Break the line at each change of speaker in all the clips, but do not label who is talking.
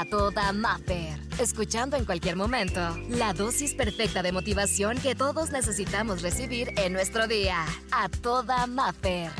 a toda Maffer. Escuchando en cualquier momento la dosis perfecta de motivación que todos necesitamos recibir en nuestro día. A toda Maffer.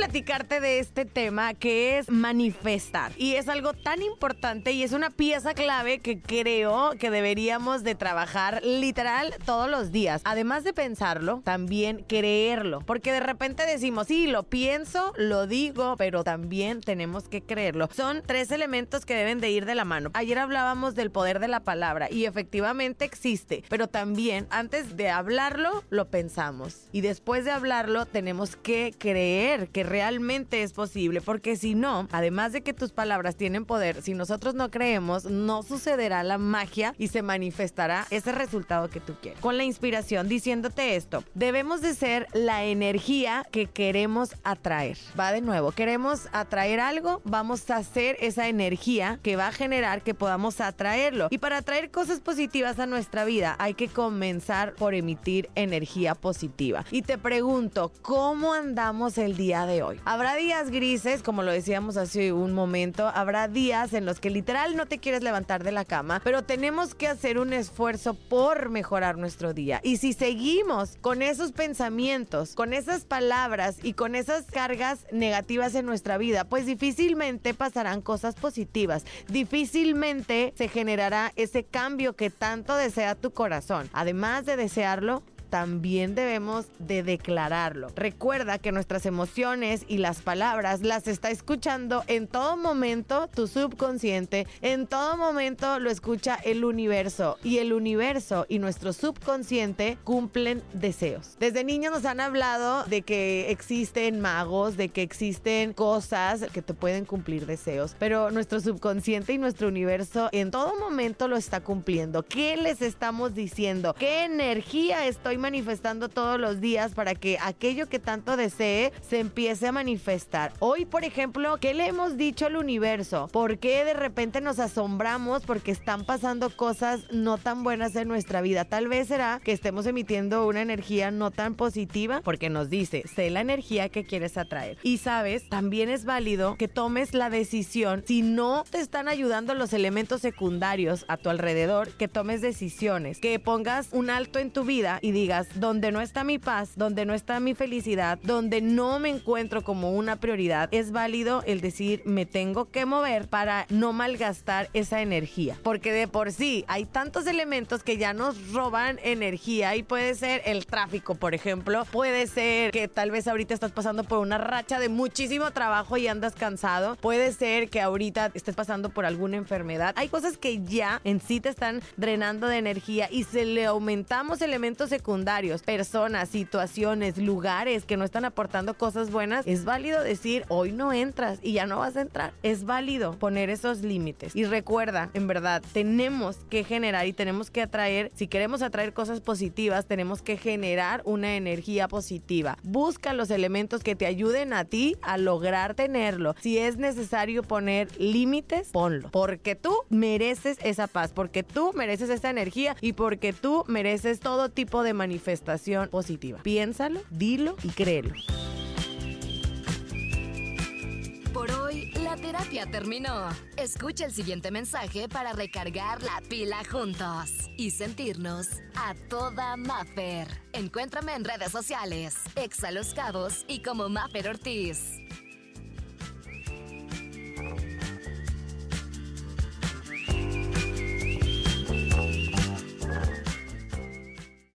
Platicarte de este tema que es manifestar. Y es algo tan importante y es una pieza clave que creo que deberíamos de trabajar literal todos los días. Además de pensarlo, también creerlo. Porque de repente decimos, sí, lo pienso, lo digo, pero también tenemos que creerlo. Son tres elementos que deben de ir de la mano. Ayer hablábamos del poder de la palabra y efectivamente existe, pero también antes de hablarlo, lo pensamos. Y después de hablarlo, tenemos que creer que realmente es posible, porque si no, además de que tus palabras tienen poder, si nosotros no creemos, no sucederá la magia y se manifestará ese resultado que tú quieres. Con la inspiración diciéndote esto, debemos de ser la energía que queremos atraer. Va de nuevo, queremos atraer algo, vamos a hacer esa energía que va a generar que podamos atraerlo. Y para atraer cosas positivas a nuestra vida hay que comenzar por emitir energía positiva. Y te pregunto, ¿cómo andamos el día de hoy. Habrá días grises, como lo decíamos hace un momento, habrá días en los que literal no te quieres levantar de la cama, pero tenemos que hacer un esfuerzo por mejorar nuestro día. Y si seguimos con esos pensamientos, con esas palabras y con esas cargas negativas en nuestra vida, pues difícilmente pasarán cosas positivas. Difícilmente se generará ese cambio que tanto desea tu corazón. Además de desearlo, también debemos de declararlo. Recuerda que nuestras emociones y las palabras las está escuchando en todo momento tu subconsciente, en todo momento lo escucha el universo y el universo y nuestro subconsciente cumplen deseos. Desde niños nos han hablado de que existen magos, de que existen cosas que te pueden cumplir deseos, pero nuestro subconsciente y nuestro universo en todo momento lo está cumpliendo. ¿Qué les estamos diciendo? ¿Qué energía estoy manifestando todos los días para que aquello que tanto desee se empiece a manifestar. Hoy, por ejemplo, ¿qué le hemos dicho al universo? ¿Por qué de repente nos asombramos porque están pasando cosas no tan buenas en nuestra vida? Tal vez será que estemos emitiendo una energía no tan positiva porque nos dice, sé la energía que quieres atraer. Y sabes, también es válido que tomes la decisión, si no te están ayudando los elementos secundarios a tu alrededor, que tomes decisiones, que pongas un alto en tu vida y digas, donde no está mi paz, donde no está mi felicidad, donde no me encuentro como una prioridad, es válido el decir me tengo que mover para no malgastar esa energía. Porque de por sí hay tantos elementos que ya nos roban energía y puede ser el tráfico, por ejemplo, puede ser que tal vez ahorita estás pasando por una racha de muchísimo trabajo y andas cansado, puede ser que ahorita estés pasando por alguna enfermedad. Hay cosas que ya en sí te están drenando de energía y se le aumentamos elementos secundarios personas, situaciones, lugares que no están aportando cosas buenas, es válido decir, hoy no entras y ya no vas a entrar. Es válido poner esos límites. Y recuerda, en verdad, tenemos que generar y tenemos que atraer, si queremos atraer cosas positivas, tenemos que generar una energía positiva. Busca los elementos que te ayuden a ti a lograr tenerlo. Si es necesario poner límites, ponlo. Porque tú mereces esa paz, porque tú mereces esa energía y porque tú mereces todo tipo de manifestación positiva. Piénsalo, dilo y créelo.
Por hoy, la terapia terminó. Escucha el siguiente mensaje para recargar la pila juntos y sentirnos a toda Maffer. Encuéntrame en redes sociales, Exa Los Cabos y como Maffer Ortiz.